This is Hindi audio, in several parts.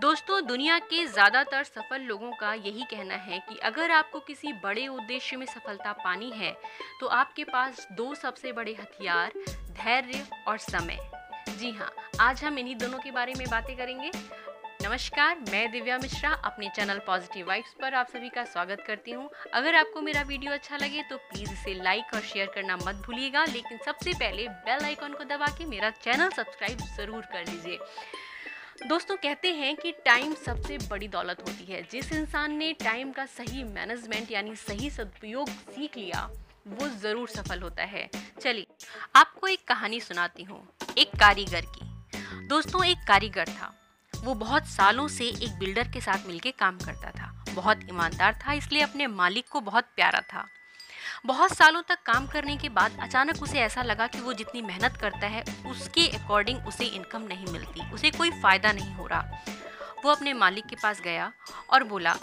दोस्तों, दुनिया के ज़्यादातर सफल लोगों का यही कहना है कि अगर आपको किसी बड़े उद्देश्य में सफलता पानी है तो आपके पास दो सबसे बड़े हथियार, धैर्य और समय। जी हाँ आज हम इन्हीं दोनों के बारे में बातें करेंगे। नमस्कार, मैं दिव्या मिश्रा, अपने चैनल पॉजिटिव वाइब्स पर आप सभी का स्वागत करती हूँ। अगर आपको मेरा वीडियो अच्छा लगे तो प्लीज़ इसे लाइक और शेयर करना मत भूलिएगा, लेकिन सबसे पहले बेल आइकॉन को दबा के मेरा चैनल सब्सक्राइब ज़रूर कर लीजिए दोस्तों, कहते हैं कि टाइम सबसे बड़ी दौलत होती है। जिस इंसान ने टाइम का सही मैनेजमेंट यानी सही सदुपयोग सीख लिया, वो ज़रूर सफल होता है। चलिए, आपको एक कहानी सुनाती हूँ, एक कारीगर की। दोस्तों, एक कारीगर था। वो बहुत सालों से एक बिल्डर के साथ मिलकर काम करता था। बहुत ईमानदार था, इसलिए अपने मालिक को बहुत प्यारा था। बहुत सालों तक काम करने के बाद अचानक उसे ऐसा लगा कि वो जितनी मेहनत करता है, उसके अकॉर्डिंग उसे इनकम नहीं मिलती, उसे कोई फ़ायदा नहीं हो रहा। वो अपने मालिक के पास गया और बोला,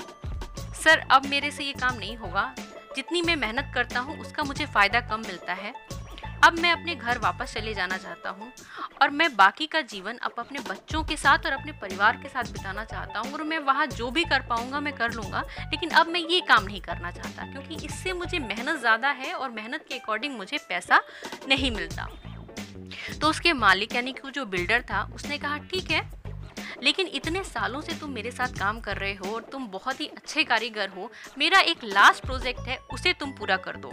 सर, अब मेरे से ये काम नहीं होगा। जितनी मैं मेहनत करता हूँ, उसका मुझे फ़ायदा कम मिलता है। अब मैं अपने घर वापस चले जाना चाहता हूँ और मैं बाकी का जीवन अब अपने बच्चों के साथ और अपने परिवार के साथ बिताना चाहता हूँ और मैं वहाँ जो भी कर पाऊँगा, मैं कर लूँगा। लेकिन अब मैं ये काम नहीं करना चाहता क्योंकि इससे मुझे मेहनत ज़्यादा है और मेहनत के अकॉर्डिंग मुझे पैसा नहीं मिलता। तो उसके मालिक यानी कि जो बिल्डर था, उसने कहा, ठीक है, लेकिन इतने सालों से तुम मेरे साथ काम कर रहे हो और तुम बहुत ही अच्छे कारीगर हो। मेरा एक लास्ट प्रोजेक्ट है, उसे तुम पूरा कर दो।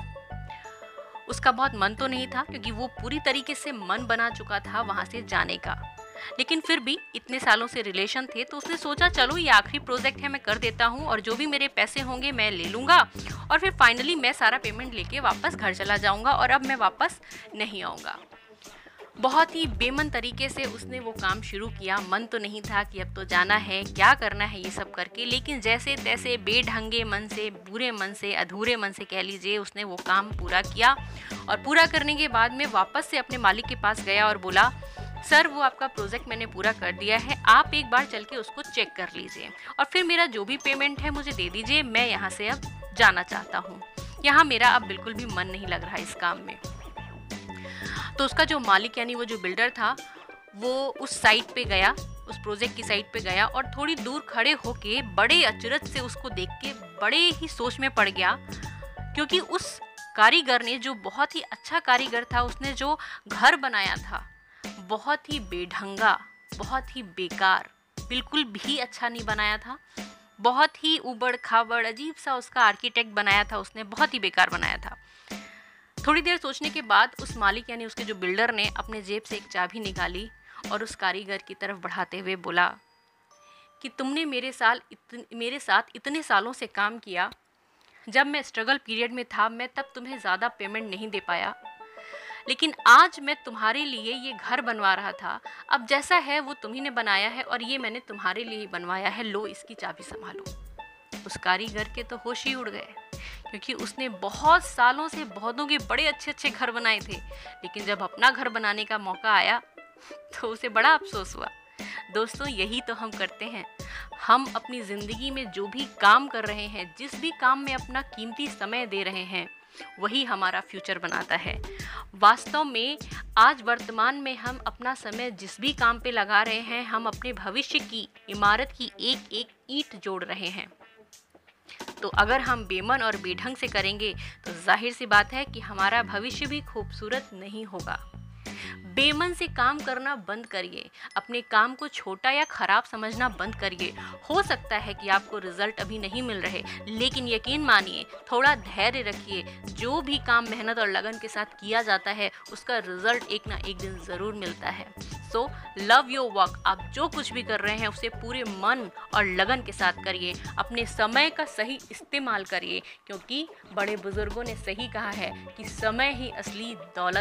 उसका बहुत मन तो नहीं था, क्योंकि वो पूरी तरीके से मन बना चुका था वहाँ से जाने का। लेकिन फिर भी इतने सालों से रिलेशन थे तो उसने सोचा, चलो, ये आखिरी प्रोजेक्ट है, मैं कर देता हूँ, और जो भी मेरे पैसे होंगे, मैं ले लूँगा, और फिर फाइनली मैं सारा पेमेंट लेके वापस घर चला जाऊँगा, और अब मैं वापस नहीं आऊँगा। बहुत ही बेमन तरीके से उसने वो काम शुरू किया। मन तो नहीं था कि अब तो जाना है, क्या करना है ये सब करके, लेकिन जैसे तैसे बेढंगे मन से, बुरे मन से, अधूरे मन से कह लीजिए, उसने वो काम पूरा किया और पूरा करने के बाद में वापस से अपने मालिक के पास गया और बोला, सर, वो आपका प्रोजेक्ट मैंने पूरा कर दिया है, आप एक बार चल के उसको चेक कर लीजिए और फिर मेरा जो भी पेमेंट है मुझे दे दीजिए, मैं यहाँ से अब जाना चाहता हूँ। यहाँ मेरा अब बिल्कुल भी मन नहीं लग रहा इस काम में। तो उसका जो मालिक, यानी वो जो बिल्डर था, वो उस साइट पे गया, उस प्रोजेक्ट की साइट पे गया और थोड़ी दूर खड़े होके बड़े अचरज से उसको देख के बड़े ही सोच में पड़ गया। क्योंकि उस कारीगर ने, जो बहुत ही अच्छा कारीगर था, उसने जो घर बनाया था, बहुत ही बेढंगा, बहुत ही बेकार, बिल्कुल भी अच्छा नहीं बनाया था। बहुत ही उबड़ खाबड़ अजीब सा उसका आर्किटेक्ट बनाया था, उसने बहुत ही बेकार बनाया था। थोड़ी देर सोचने के बाद उस मालिक यानी उसके जो बिल्डर ने अपने जेब से एक चाबी निकाली और उस कारीगर की तरफ़ बढ़ाते हुए बोला कि तुमने मेरे साल इतन, मेरे साथ इतने सालों से काम किया। जब मैं स्ट्रगल पीरियड में था मैं तब तुम्हें ज़्यादा पेमेंट नहीं दे पाया। लेकिन आज मैं तुम्हारे लिए ये घर बनवा रहा था। अब जैसा है वो तुम्ही बनाया है और ये मैंने तुम्हारे लिए बनवाया है। लो इसकी चाबी संभालो। उस कारीगर के तो होश ही उड़ गए। क्योंकि उसने बहुत सालों से बहुतों के बड़े अच्छे अच्छे घर बनाए थे। लेकिन जब अपना घर बनाने का मौका आया तो उसे बड़ा अफसोस हुआ। दोस्तों, यही तो हम करते हैं। हम अपनी ज़िंदगी में जो भी काम कर रहे हैं, जिस भी काम में अपना कीमती समय दे रहे हैं, वही हमारा फ्यूचर बनाता है। वास्तव में, आज वर्तमान में हम अपना समय जिस भी काम पे लगा रहे हैं, हम अपने भविष्य की, इमारत की एक एक ईंट जोड़ रहे हैं। तो अगर हम बेमन और बेढंग से करेंगे तो ज़ाहिर सी बात है कि हमारा भविष्य भी खूबसूरत नहीं होगा। बेमन से काम करना बंद करिए। अपने काम को छोटा या खराब समझना बंद करिए। हो सकता है कि आपको रिज़ल्ट अभी नहीं मिल रहे, लेकिन यकीन मानिए, थोड़ा धैर्य रखिए। जो भी काम मेहनत और लगन के साथ किया जाता है, उसका रिज़ल्ट एक ना एक दिन ज़रूर मिलता है। सो लव योर वर्क आप जो कुछ भी कर रहे हैं, उसे पूरे मन और लगन के साथ करिए। अपने समय का सही इस्तेमाल करिए, क्योंकि बड़े बुज़ुर्गों ने सही कहा है कि समय ही असली दौलत